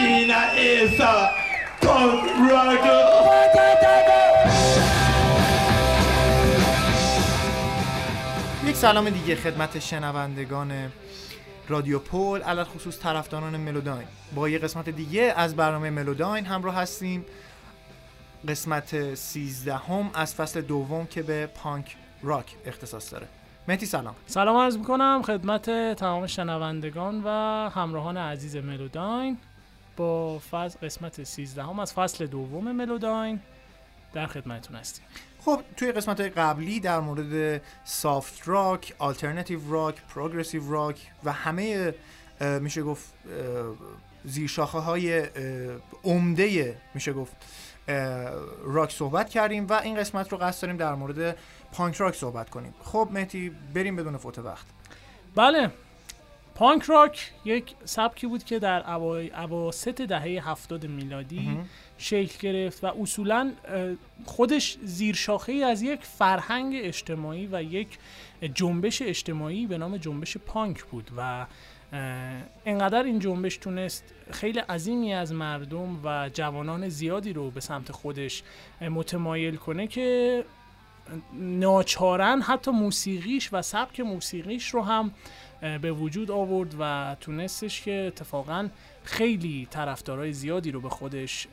Argentina is a punk rocker. یک سلام دیگه خدمت شنوندگان رادیو پول علل خصوص طرفداران ملوداین. با یه قسمت دیگه از برنامه ملوداین همراه هستیم. قسمت 13 هم از فصل دوم که به پانک راک اختصاص داره. مهدی سلام. سلام عرض می‌کنم خدمت تمام شنوندگان و همراهان عزیز ملوداین. با فصل قسمت 13 هم از فصل دوم ملوداین در خدمتتون هستیم. خب توی قسمت های قبلی در مورد سافت راک، آلترناتیو راک، پروگرسیو راک و همه میشه گفت زیرشاخه های عمده میشه گفت راک صحبت کردیم و این قسمت رو قصد داریم در مورد پانک راک صحبت کنیم. خب مهدی بریم بدون فوت وقت. بله. پانک راک یک سبکی بود که در اواسط دهه هفتاد میلادی شکل گرفت و اصولا خودش زیرشاخه ای از یک فرهنگ اجتماعی و یک جنبش اجتماعی به نام جنبش پانک بود و انقدر این جنبش تونست خیلی عظیمی از مردم و جوانان زیادی رو به سمت خودش متمایل کنه که ناچارن حتی موسیقیش و سبک موسیقیش رو هم به وجود آورد و تونستش که اتفاقا خیلی طرفدارای زیادی رو به خودش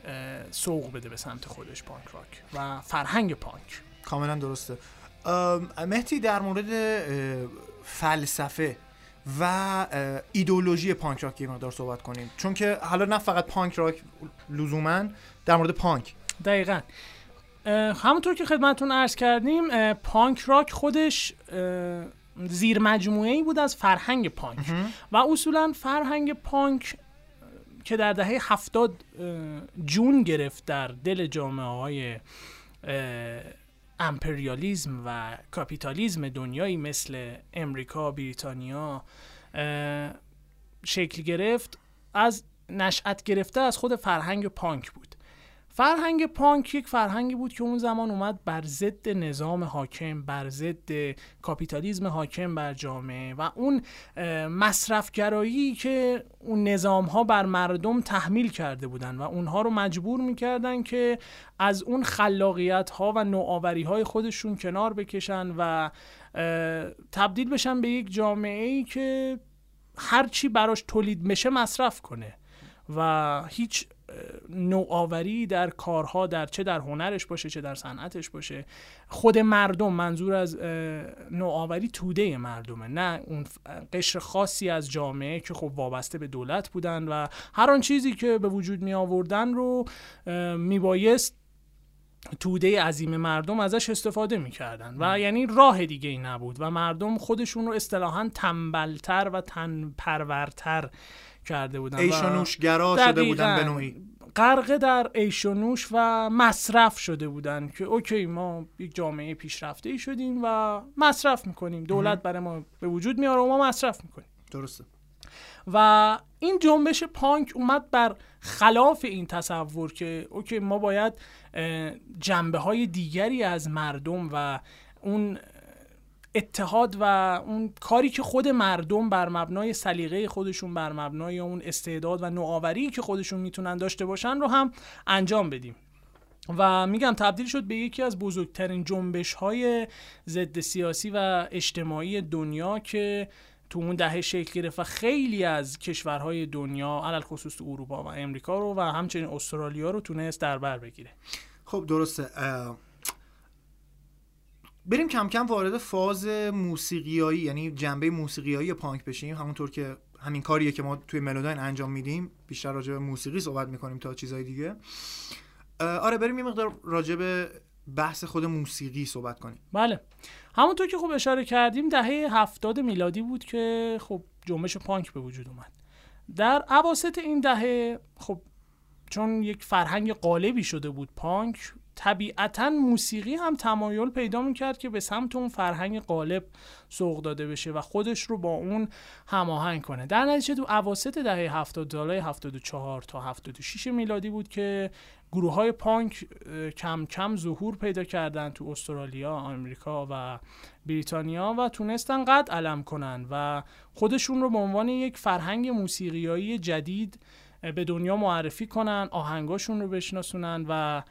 سوق بده به سمت خودش پانک راک و فرهنگ پانک. کاملا درسته. ام، مهدی در مورد فلسفه و اه، ایدئولوژی پانک راک یه مقدار صحبت کنیم. چون که حالا نه فقط پانک راک لزوما در مورد پانک. دقیقا. همونطور که خدمتتون عرض کردیم پانک راک خودش زیر مجموعه ای بود از فرهنگ پانک. و اصولا فرهنگ پانک که در دهه هفتاد جون گرفت در دل جامعه های امپریالیزم و کاپیتالیزم دنیایی مثل امریکا، بریتانیا شکل گرفت از نشأت گرفته از خود فرهنگ پانک بود. فرهنگ پانک یک فرهنگی بود که اون زمان اومد بر ضد نظام حاکم بر ضد کاپیتالیزم حاکم بر جامعه و اون مصرفگرایی که اون نظام ها بر مردم تحمیل کرده بودن و اونها رو مجبور می‌کردن که از اون خلاقیت ها و نوآوری های خودشون کنار بکشن و تبدیل بشن به یک جامعه ای که هر چی براش تولید بشه مصرف کنه و هیچ نوآوری در کارها در چه در هنرش باشه چه در صنعتش باشه. خود مردم منظور از نوآوری توده مردمه نه اون قشر خاصی از جامعه که خب وابسته به دولت بودن و هر آن چیزی که به وجود می آوردن رو اه، میبایست توده عظیم مردم ازش استفاده می‌کردن و یعنی راه دیگه ای نبود و مردم خودشون رو اصطلاحا تنبلتر و تن پرورتر کرده بودن عیش و نوش‌گرا شده بودن به. نوعی. غرقه در عیش و نوش و مصرف شده بودن که okay ما یک جامعه پیشرفته ای شدیم و مصرف می‌کنیم. دولت برای ما به وجود میاره و ما مصرف می‌کنیم. درسته. و این جنبش پانک اومد بر خلاف این تصور که okay ما باید جنبه های دیگری از مردم و اون اتحاد و اون کاری که خود مردم بر مبنای سلیقه خودشون بر مبنای اون استعداد و نوآوری که خودشون می‌تونن داشته باشن رو هم انجام بدیم. و میگم تبدیل شد به یکی از بزرگترین جنبش های ضد سیاسی و اجتماعی دنیا که تو اون دهه شکل گرفت و خیلی از کشورهای دنیا علل خصوص تو اروپا و امریکا رو و همچنین استرالیا رو تونست در بر بگیره. خب درسته. بریم کم کم وارد فاز موسیقیایی یعنی جنبه موسیقیایی پانک بشیم. همونطور که همین کاریه که ما توی ملوداین انجام میدیم بیشتر راجع به موسیقی صحبت می‌کنیم تا چیزهای دیگه. آره بریم یه مقدار راجع به بحث خود موسیقی صحبت کنیم. بله. همونطور که خب اشاره کردیم دهه هفتاد میلادی بود که خب جنبش پانک به وجود اومد. در عواسط این دهه خب چون یک فرهنگ قالبی شده بود پانک طبیعتا موسیقی هم تمایل پیدا می‌کرد که به سمت اون فرهنگ قالب سوق داده بشه و خودش رو با اون هماهنگ کنه. در نتیجه تو عواسط دهه 70 سالهای 74 تا 76 میلادی بود که گروه های پانک کم کم ظهور پیدا کردن تو استرالیا، آمریکا و بریتانیا و تونستن قد علم کنن و خودشون رو به عنوان یک فرهنگ موسیقیایی جدید به دنیا معرفی کنن آهنگاشون رو بشناسونن و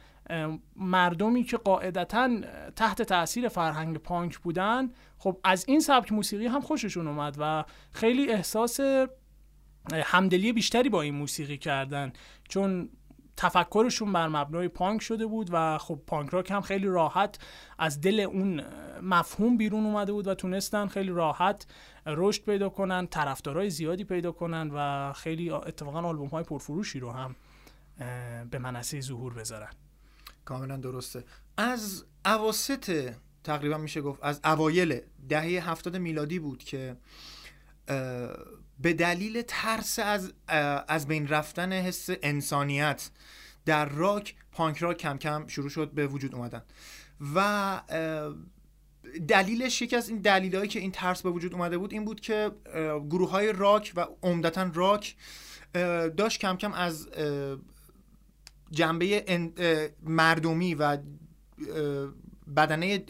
مردمی که قاعدتا تحت تاثیر فرهنگ پانک بودن خب از این سبک موسیقی هم خوششون اومد و خیلی احساس همدلی بیشتری با این موسیقی کردن. چون تفکرشون بر مبنای پانک شده بود و خب پانک راک هم خیلی راحت از دل اون مفهوم بیرون اومده بود و تونستن خیلی راحت رشد پیدا کنن طرفدارای زیادی پیدا کنن و خیلی اتفاقا آلبوم های پرفروشی رو هم به منصه ظهور بذارن. کاملا درسته. از اواسط تقریبا میشه گفت از اوایل دهه هفتاد میلادی بود که به دلیل ترس از از بین رفتن حس انسانیت در راک پانک راک کم کم شروع شد به وجود اومدن. و دلیلش یکی از این دلیلهایی که این ترس به وجود اومده بود این بود که گروه های راک و عمدتا راک داشت کم کم از جنبه مردمی و بدنه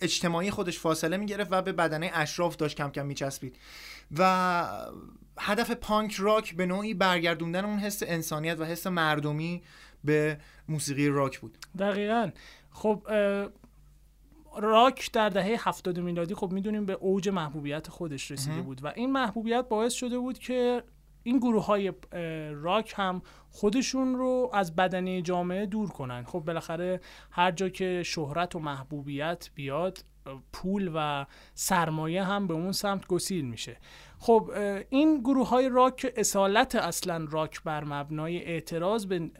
اجتماعی خودش فاصله می‌گرفت و به بدنه اشراف داشت کم کم میچسبید. و هدف پانک راک به نوعی برگردوندن اون حس انسانیت و حس مردمی به موسیقی راک بود. دقیقا. خب راک در دهه هفتاد میلادی خب می‌دونیم به اوج محبوبیت خودش رسیده بود و این محبوبیت باعث شده بود که این گروه های راک هم خودشون رو از بدنه جامعه دور کنن. خب بالاخره هر جا که شهرت و محبوبیت بیاد پول و سرمایه هم به اون سمت گسیل میشه. خب این گروه های راک اصالت اصلا راک بر مبنای اعتراض به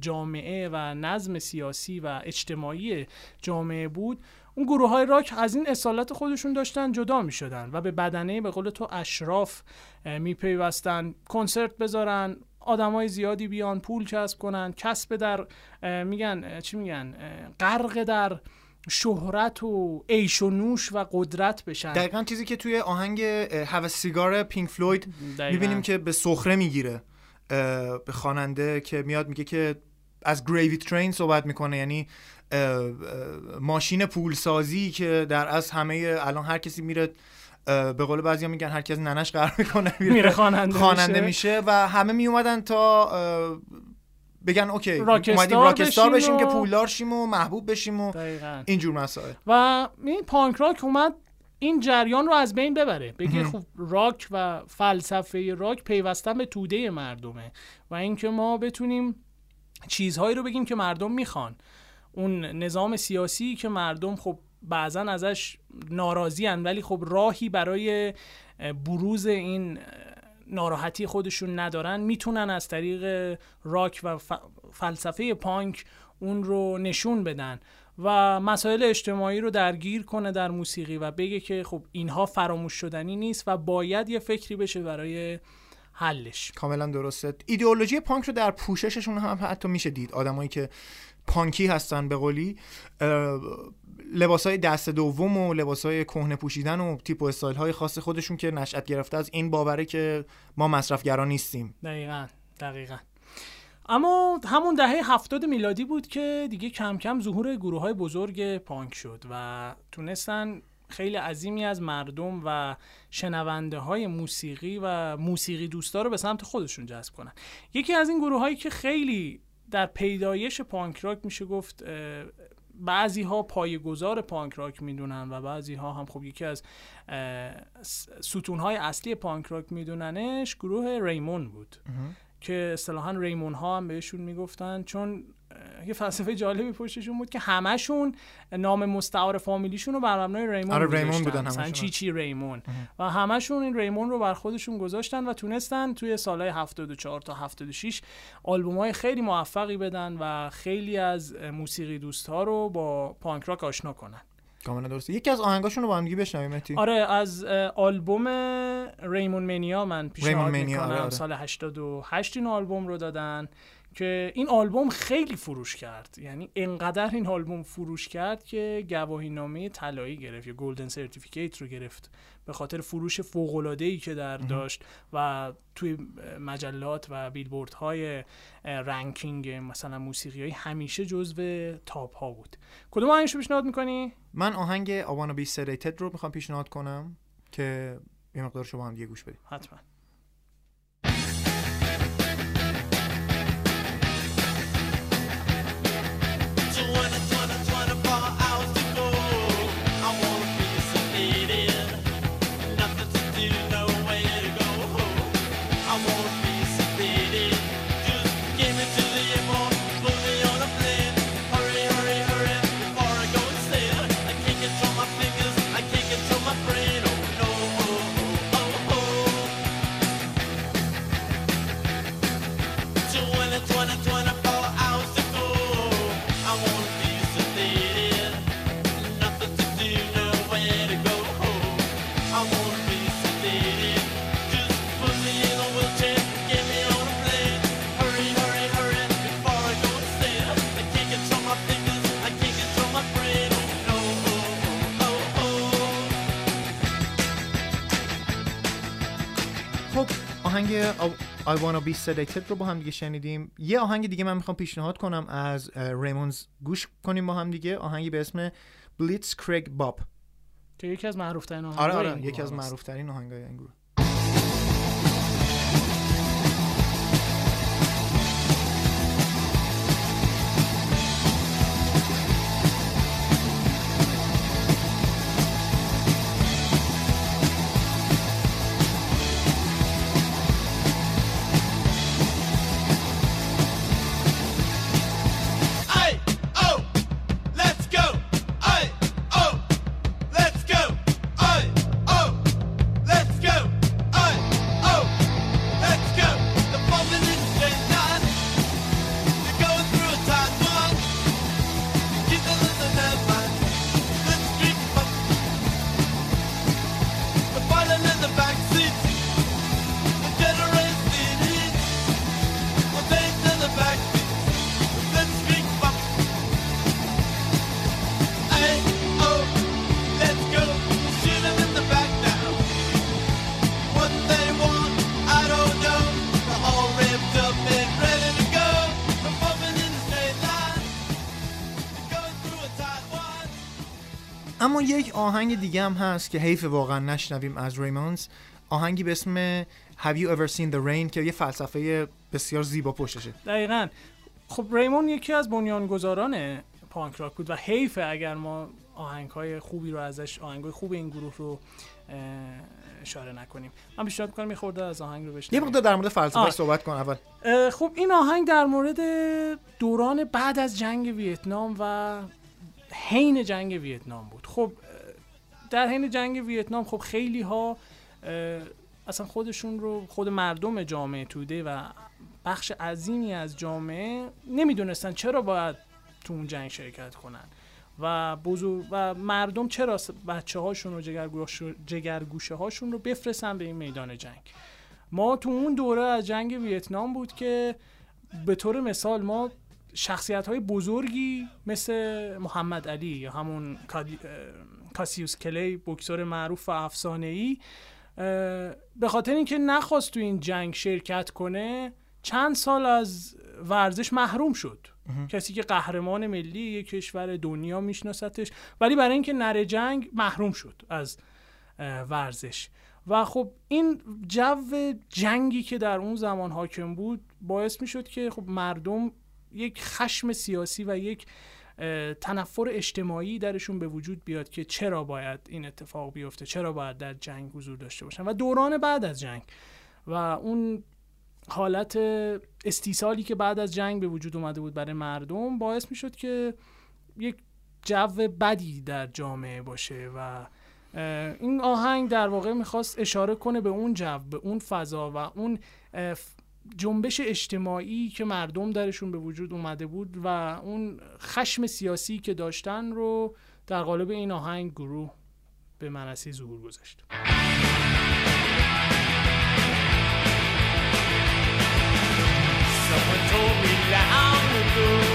جامعه و نظم سیاسی و اجتماعی جامعه بود. اون گروه های راک از این اصالت خودشون داشتن جدا می شدن و به بدنه به قول تو اشراف می پیوستن کنسرت بذارن های زیادی بیان پول کسب کنن کسب در میگن چی میگن؟ غرق در شهرت و عیش و نوش و قدرت بشن. دقیقا چیزی که توی آهنگ هوا سیگار پینک فلوید می‌بینیم که به سخره می‌گیره به خواننده که میاد میگه که از گریوی ترین صحبت می‌کنه یعنی ماشین پولسازی که در از همه الان هر کسی میره به قول بعضی میگن هر کسی ننش قرار می‌کنه میره خواننده, خواننده میشه. و همه میومدن تا بگن اوکی اومدیم راکستار بشیم, و... که پولدار شیم و محبوب بشیم و اینجور مسائل. و این پانک راک اومد این جریان رو از بین ببره. بگه خب راک و فلسفه راک پیوستن به توده مردمه و اینکه ما بتونیم چیزهایی رو بگیم که مردم می‌خوان. اون نظام سیاسی که مردم خب بعضا ازش ناراضی هن ولی خب راهی برای بروز این ناراحتی خودشون ندارن. می‌تونن از طریق راک و فلسفه پانک اون رو نشون بدن و مسائل اجتماعی رو درگیر کنه در موسیقی و بگه که خب اینها فراموش شدنی نیست و باید یه فکری بشه برای حلش. کاملا درسته. ایدئولوژی پانک رو در پوشششون هم حتی میشه دید. آدمایی که پانکی هستن به قولی. های دست دوم و های کهنه پوشیدن و تیپ و استایل های خاص خودشون که نشأت گرفته از این باوره که ما مصرفگران نیستیم. دقیقا دقیقا. اما همون دهه هفتاد میلادی بود که دیگه کم کم ظهور گروه های بزرگ پانک شد و تونستن خیلی عظیمی از مردم و شنونده های موسیقی و موسیقی دوستا رو به سمت خودشون جذب کنن. یکی از این گروه هایی که خیلی در پیدایش پانک راک میشه گفت بعضی ها پایگذار پانک راک می‌دونن و بعضی ها هم خب یکی از ستون های اصلی پانک راک میدوننش گروه ریمون بود. که اصطلاحا ریمون ها هم بهشون می‌گفتن چون یه فلسفه جالبی پشتشون بود که همشون نام مستعار فامیلیشون رو بر مبنای ریمون آره ریمون بودن مثلا چی چی ریمون. و همشون این ریمون رو بر خودشون گذاشتن و تونستن توی سالهای 74 تا 76 آلبوم های خیلی موفقی بدن و خیلی از موسیقی دوست ها رو با پانک راک آشنا کنن. کاملا درسته. یکی از آهنگاشون رو با هم دیگه بشنویم آره از آلبوم Ramones Mania من پیشنهاد می‌کنم. آره آره. سال 88 این آلبوم رو دادن. که این آلبوم خیلی فروش کرد. یعنی انقدر این آلبوم فروش کرد که گواهی نامه طلایی گرفت یا golden certificate رو گرفت به خاطر فروش فوق‌العاده‌ای که در داشت و توی مجلات و بیلبورد های ranking مثلا موسیقی های همیشه جزو top ها بود. کدوم آهنگش رو پیشنهاد می‌کنی؟ من آهنگ آوانا بی سریتد رو می‌خوام پیشنهاد کنم که یه مقدار شما هم دیگه گوش بدید حتما. I Wanna Be Sedated رو با هم دیگه شنیدیم. یه آهنگ دیگه من می‌خوام پیشنهاد کنم از ریمونز گوش کنیم با هم دیگه. آهنگی به اسم بلیتز کریگ باب که یکی از معروف ترین آره آره یکی از معروف ترین آهنگای این گروه. اما یک آهنگ دیگه هم هست که حیف واقعا نشنویم از ریمونز آهنگی به اسم Have You Ever Seen The Rain که یه فلسفه بسیار زیبا پشتشه. دقیقا. خب ریمون یکی از بنیانگذاران پانک راک بود و حیف اگر ما آهنگ های خوبی رو ازش آهنگ های خوب این گروه رو اشاره نکنیم. من پیشنهاد کنم یه خورده از آهنگ رو بشنویم. یه مقدار در مورد فلسفه صحبت کن اول. خب این آهنگ در مورد دوران بعد از جنگ ویتنام و حین جنگ ویتنام بود. خب در حین جنگ ویتنام خب خیلی ها اصلا خودشون رو خود مردم جامعه توده و بخش عظیمی از جامعه نمی‌دونستن چرا باید تو اون جنگ شرکت کنن. و بزرگ و مردم چرا بچه هاشون و جگرگوشه هاشون رو بفرستن به این میدان جنگ. ما تو اون دوره از جنگ ویتنام بود که به طور مثال ما شخصیت های بزرگی مثل محمد علی یا همون کاسیوس کلی بکسور معروف و افسانه ای به خاطر اینکه نخواست تو این جنگ شرکت کنه چند سال از ورزش محروم شد. کسی که قهرمان ملی یک کشور دنیا میشناستش. ولی برای اینکه نره جنگ محروم شد از ورزش. و خب این جو جنگی که در اون زمان حاکم بود باعث می شد که خب مردم یک خشم سیاسی و یک تنفر اجتماعی درشون به وجود بیاد که چرا باید این اتفاق بیفته چرا باید در جنگ حضور داشته باشن. و دوران بعد از جنگ. و اون حالت استیصالی که بعد از جنگ به وجود اومده بود برای مردم باعث می شد که یک جو بدی در جامعه باشه و این آهنگ در واقع می‌خواست اشاره کنه به اون جو به اون فضا و اون جنبش اجتماعی که مردم درشون به وجود اومده بود و اون خشم سیاسی که داشتن رو در قالب این آهنگ گروه به منصی ظهور گذاشت. Ever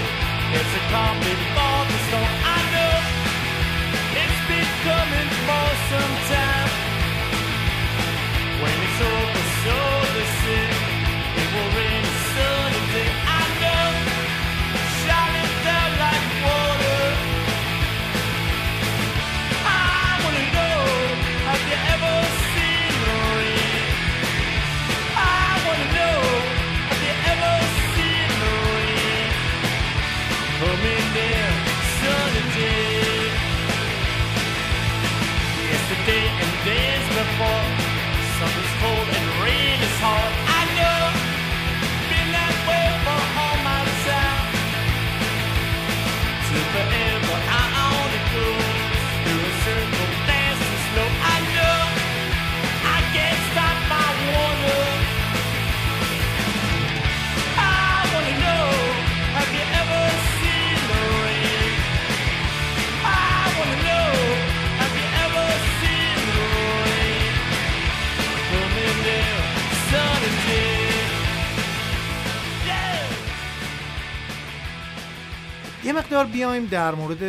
یه مقدار بیایم در مورد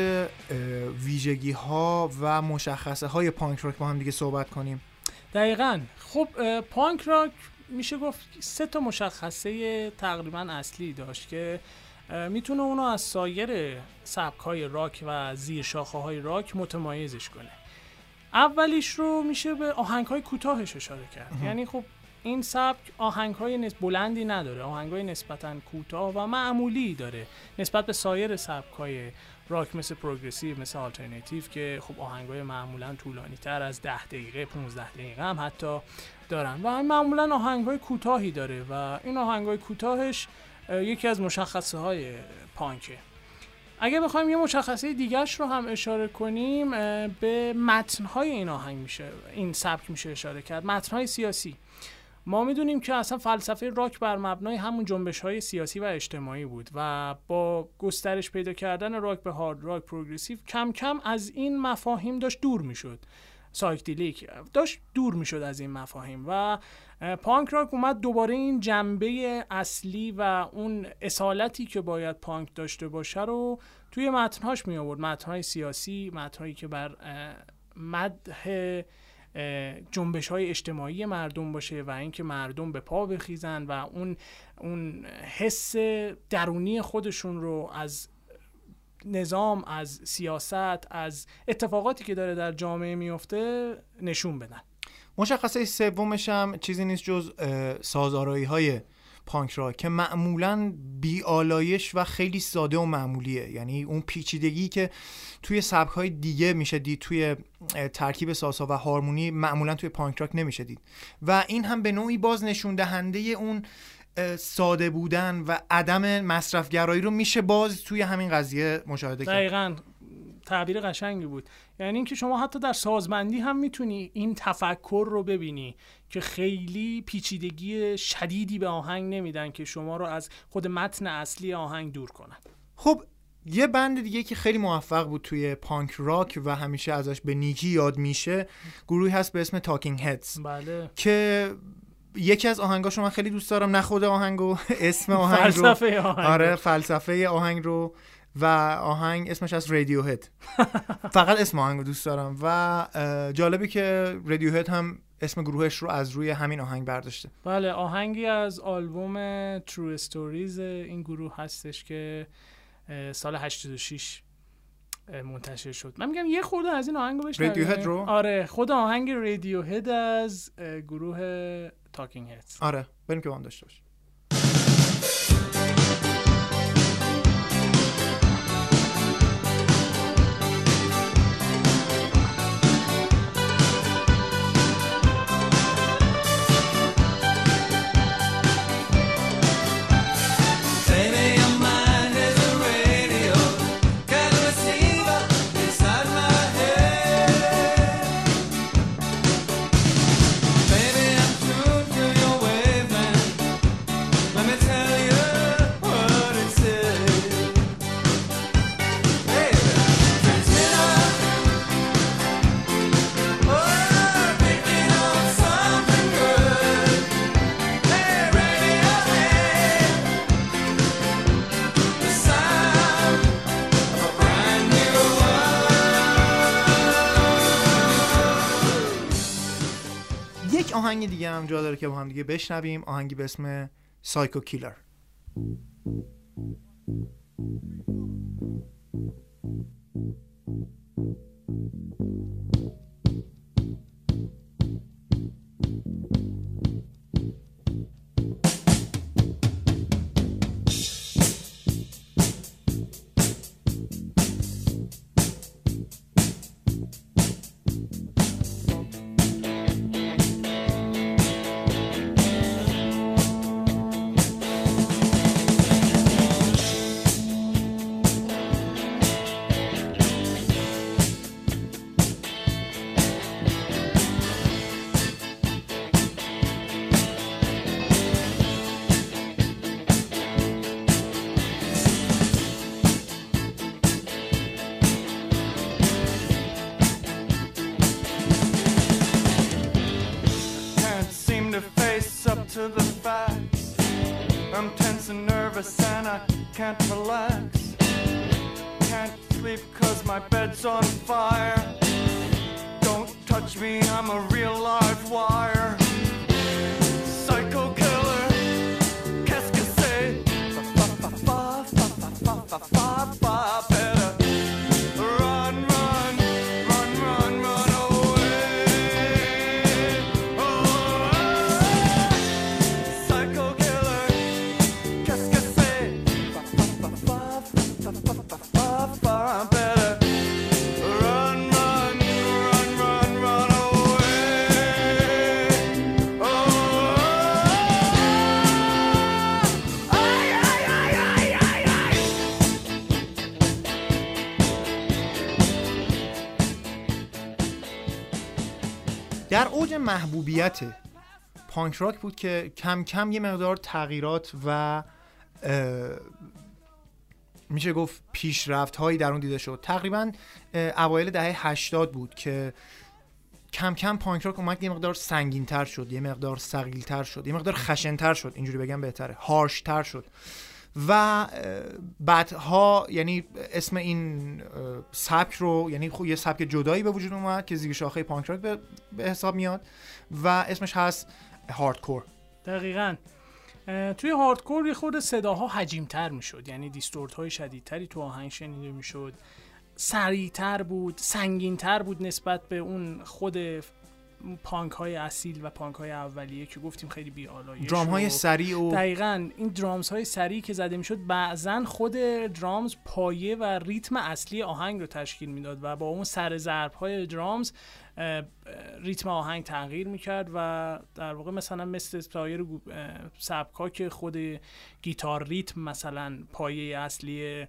ویژگی ها و مشخصه های پانک راک با هم دیگه صحبت کنیم. دقیقا. خب پانک راک میشه گفت سه تا مشخصه تقریبا اصلی داشت که می‌تونه اونو از سایر سبک های راک و زیر شاخه های راک متمایزش کنه. اولیش رو میشه به آهنگ های کوتاهش اشاره کرد. یعنی خب این سبک آهنگ های نسب بلندی نداره آهنگ های نسبتا کوتاه و معمولی داره نسبت به سایر سبک های راک مثل پروگرسیو مثل آلترناتیو که خب آهنگ های معمولا طولانی تر از 10 دقیقه 15 دقیقه هم حتی دارن. و معمولا آهنگ های کوتاهی داره و این آهنگ های کوتاهش اه، یکی از مشخصه های پانکه. اگه بخوایم یه مشخصه دیگرش رو هم اشاره کنیم به متنهای این آهنگ میشه این سبک میشه اشاره کرد. متنهای سیاسی. ما می‌دونیم که اصلا فلسفه راک بر مبنای همون جنبش های سیاسی و اجتماعی بود و با گسترش پیدا کردن راک به هارد راک پروگرسیو کم کم از این مفاهیم داشت دور می‌شد. psychedelic داشت دور می‌شد از این مفاهیم و پانک راک اومد دوباره این جنبه اصلی و اون اصالتی که باید پانک داشته باشه رو توی متنهاش می آورد متنهای سیاسی متنهایی که بر مدح جنبش های اجتماعی مردم باشه و اینکه مردم به پا بخیزن و اون اون حس درونی خودشون رو از نظام از سیاست از اتفاقاتی که داره در جامعه میفته نشون بدن. مشخصه سومش هم چیزی نیست جز اه، سازآرایی های پانک راک که معمولا بیالایش و خیلی ساده و معمولیه. یعنی اون پیچیدگی که توی سبک های دیگه میشه دید توی ترکیب سازها و هارمونی معمولا توی پانک راک نمیشه دید. و این هم به نوعی باز نشون دهنده اون ساده بودن و عدم مصرفگرایی رو میشه باز توی همین قضیه مشاهده کرد. دقیقا. تعبیر قشنگی بود. یعنی اینکه شما حتی در سازمندی هم می‌تونی این تفکر رو ببینی که خیلی پیچیدگی شدیدی به آهنگ نمیدن که شما رو از خود متن اصلی آهنگ دور کنن. خب یه بند دیگه که خیلی موفق بود توی پانک راک و همیشه ازش به نیکی یاد میشه گروهی هست به اسم تاکینگ هدز بله. که یکی از آهنگاشو من خیلی دوست دارم نه خود آهنگو اسم آهنگ رو. فلسفه آهنگ. آره فلسفه آهنگ رو. و آهنگ اسمش از رادیو هد فقط اسم آهنگ رو دوست دارم و جالبی که رادیو هد هم اسم گروهش رو از روی همین آهنگ برداشته. بله آهنگی از آلبوم ترو استوریز این گروه هستش که سال 86 اه، منتشر شد. من میگم یه خورده از این آهنگ رو بشنویم Radiohead رو؟ آره خود آهنگ رادیو هد از گروه تاکینگ هدز آره بریم که با هم داشته باشیم. آهنگ دیگه هم جا داره که با هم دیگه بشنویم. آهنگی به اسم سایکو کیلر محبوبیت پانک راک بود که کم کم یه مقدار تغییرات و میشه گفت پیشرفت هایی در اون دیده شد. تقریبا اوایل دهه 80 بود که کم کم پانک راک اومد یه مقدار سنگین تر شد یه مقدار سقیل تر شد یه مقدار خشن تر شد اینجوری بگم بهتره هارش تر شد. و بعدها یعنی اسم این سبک رو یعنی خب یه سبک جدایی به وجود اومد که زیر شاخه پانک راک به, حساب میاد و اسمش هست هاردکور. دقیقا. توی هاردکور یه خود صداها حجیمتر می‌شد یعنی دیستورت های شدیدتری تو آهنگ شنیده می‌شد. سریعتر بود سنگینتر بود نسبت به اون خود پانک های اصیل و پانک های اولیه که گفتیم خیلی بیالایش درام های سریع و دقیقا این درامز های سریع که زده می‌شد بعضا خود درامز پایه و ریتم اصلی آهنگ رو تشکیل می‌داد و با اون سر ضرب های درامز ریتم آهنگ تغییر می‌کرد و در واقع مثلا مثل سایر سبکا که خود گیتار ریتم مثلا پایه اصلی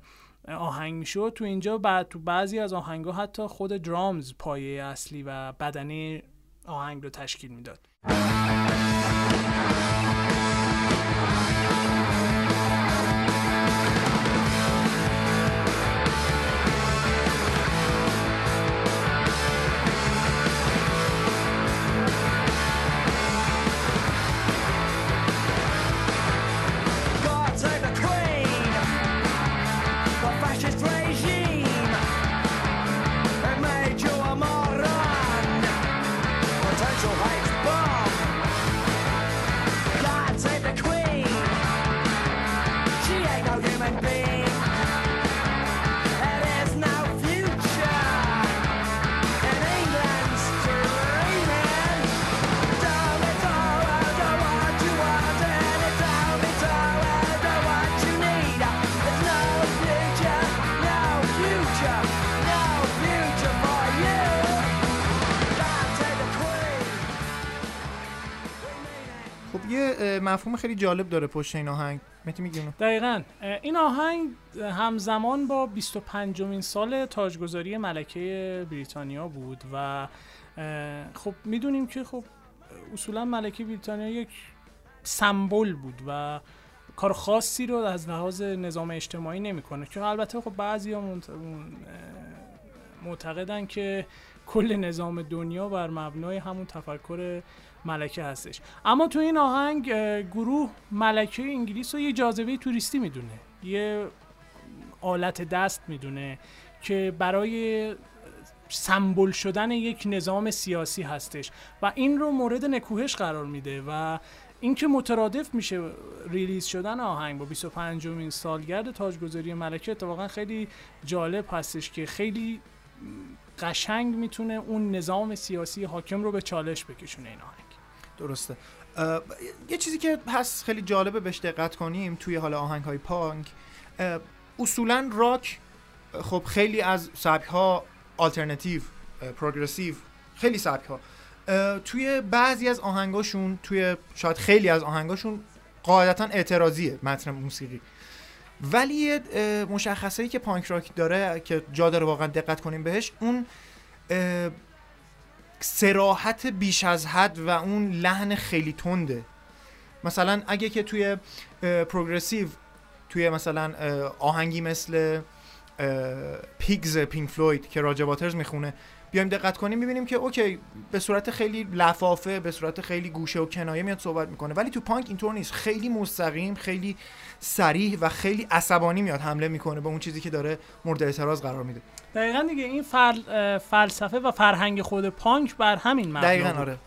آهنگ می‌شد تو اینجا بعد تو بعضی از آهنگها حتی خود درامز پایه اصلی و بدنه آهنگ رو تشکیل می‌داد. مفهوم خیلی جالب داره پشت این آهنگ. مهدی میگی؟ دقیقا. این آهنگ همزمان با 25 مین سال تاجگذاری ملکه بریتانیا بود و خب می‌دونیم که خب اصولا ملکه بریتانیا یک سمبل بود و کار خاصی رو از لحاظ نظام اجتماعی نمی‌کنه. که البته خب بعضی ها معتقدن که کل نظام دنیا بر مبنای همون تفکر ملکه هستش. اما تو این آهنگ گروه ملکه انگلیس رو یه جاذبه توریستی می‌دونه. یه آلت دست می‌دونه که برای سمبل شدن یک نظام سیاسی هستش. و این رو مورد نکوهش قرار میده و اینکه مترادف میشه ریلیز شدن آهنگ با 25 مین سالگرد تاجگذاری ملکه اتفاقا خیلی جالب هستش که خیلی قشنگ می‌تونه اون نظام سیاسی حاکم رو به چالش بکشونه این آهنگ. درسته. یه چیزی که هست خیلی جالبه بهش دقت کنیم توی حالا آهنگ های پانک اصولا راک خب خیلی از سبک ها آلترنتیو پروگرسیو خیلی سبک ها توی بعضی از آهنگاشون توی شاید خیلی از آهنگاشون قاعدتا اعتراضیه متن موسیقی. ولی یه اه، مشخصه‌ای که پانک راک داره که جا داره واقعا دقت کنیم بهش اون صراحت بیش از حد و اون لحن خیلی تنده. مثلا اگه که توی progressive توی مثلا آهنگی مثل Pigs Pink Floyd که راجر می‌خونه بیایم دقت کنیم می‌بینیم که OK به صورت خیلی لفافه به صورت خیلی گوشه و کنایه میاد صحبت می‌کنه. ولی تو پانک اینطور نیست. خیلی مستقیم خیلی سریح و خیلی عصبانی میاد حمله می‌کنه به اون چیزی که داره مورد اعتراض قرار میده. دقیقا دیگه این فل... فلسفه و فرهنگ خود پانک بر همین مبنا دقیقا. آره.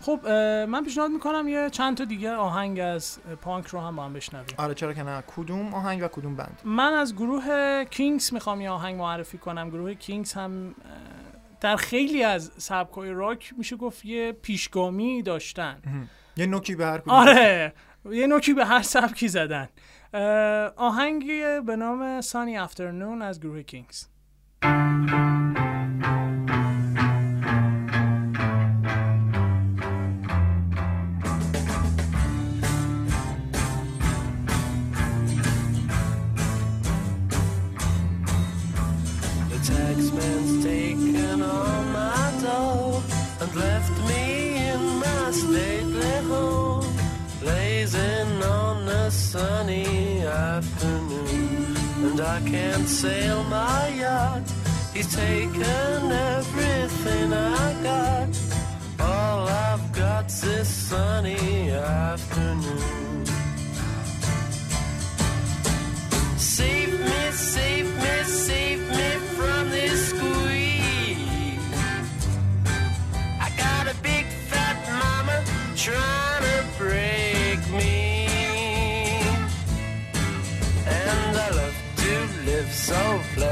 خب من پیشنهاد می‌کنم یه چند تا دیگه آهنگ از پانک رو هم با هم بشنویم. آره چرا که نه. کدوم آهنگ و کدوم بند؟ من از گروه کینگز می‌خوام یه آهنگ معرفی کنم. گروه کینگز هم در خیلی از سبکای راک میشه گفت یه پیشگامی داشتن. یه نوکی به هر کدوم. آره یه نوکی به هر سبکی زدن. آهنگی به نام سانی افترنون از گروه کینگز. I can't sail my yacht. He's taken everything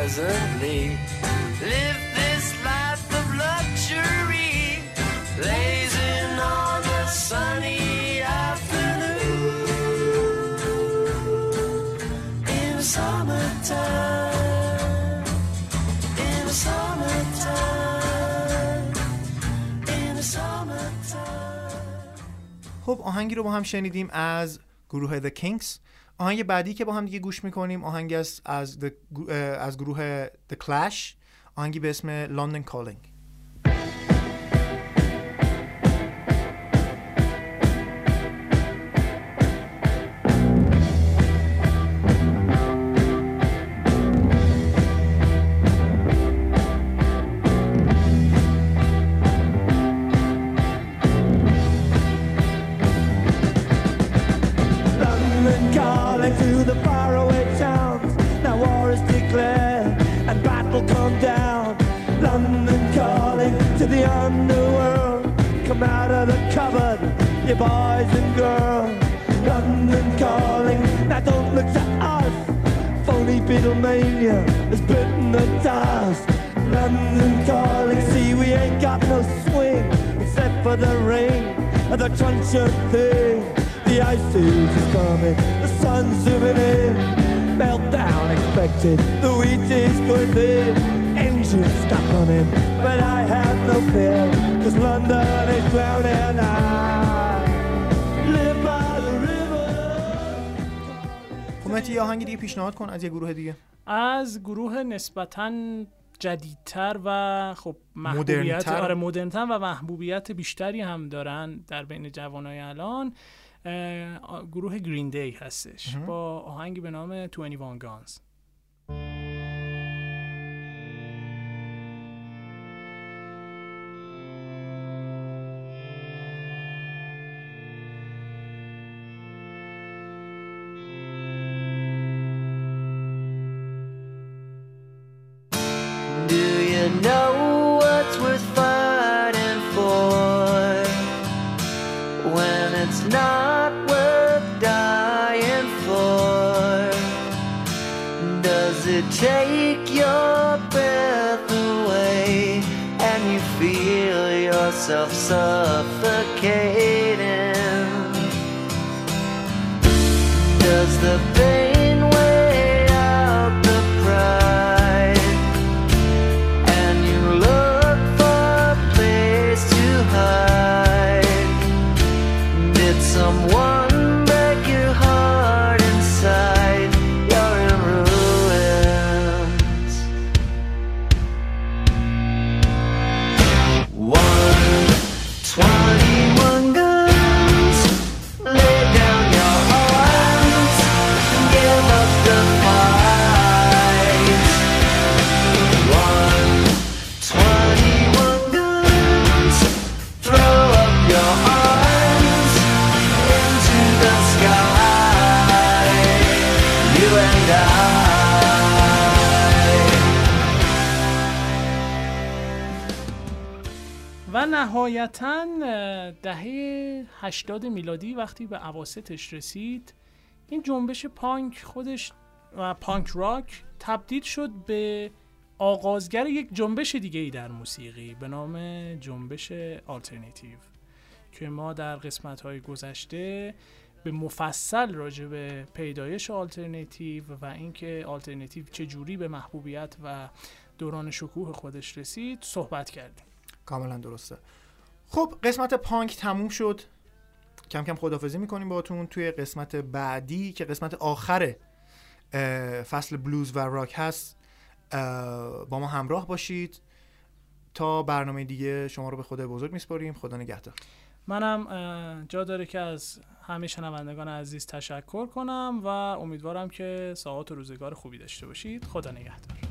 pleasantly. Live this life of luxury. Blazing on a sunny afternoon in the summertime, in the summertime, in the summertime. خب آهنگی رو با هم شنیدیم از گروه The Kings آهنگ بعدی که با هم دیگه گوش می‌کنیم آهنگی از از, از گروه The Clash. آهنگی به اسم London Calling. has bitten the dust. London calling, see we ain't got no swing except for the rain and the truncheon thing. The ice age is coming, the sun's zooming in. Meltdown expected, the wheat is going thin. Engines stop running, but I have no fear, cause London is drowning. I live by the river. خب مهدی یه آهنگ دیگه پیشنهاد کن از یه گروه دیگه از گروه نسبتا جدیدتر و خب محبوبیت مدرن‌تر. آره مدرنتر و محبوبیت بیشتری هم دارن در بین جوانای الان. گروه گرین دی هستش. با آهنگی به نام 21 گانز. 80 میلادی وقتی به عواستش رسید این جنبش پانک خودش و پانک راک تبدیل شد به آغازگر یک جنبش دیگه ای در موسیقی به نام جنبش آلترناتیو که ما در قسمت های گذشته به مفصل راجع به پیدایش آلترناتیو و اینکه آلترناتیو چجوری به محبوبیت و دوران شکوه خودش رسید صحبت کردیم. کاملا درسته. خب قسمت پانک تموم شد. کم کم خدافزی می‌کنیم باتون توی قسمت بعدی که قسمت آخر فصل بلوز و راک هست. با ما همراه باشید. تا برنامه دیگه شما رو به خدای بزرگ میسپاریم. خدا نگهدار. منم جا داره که از همه شنوندگان عزیز تشکر کنم و امیدوارم که ساعات و روزگار خوبی داشته باشید. خدا نگهدار.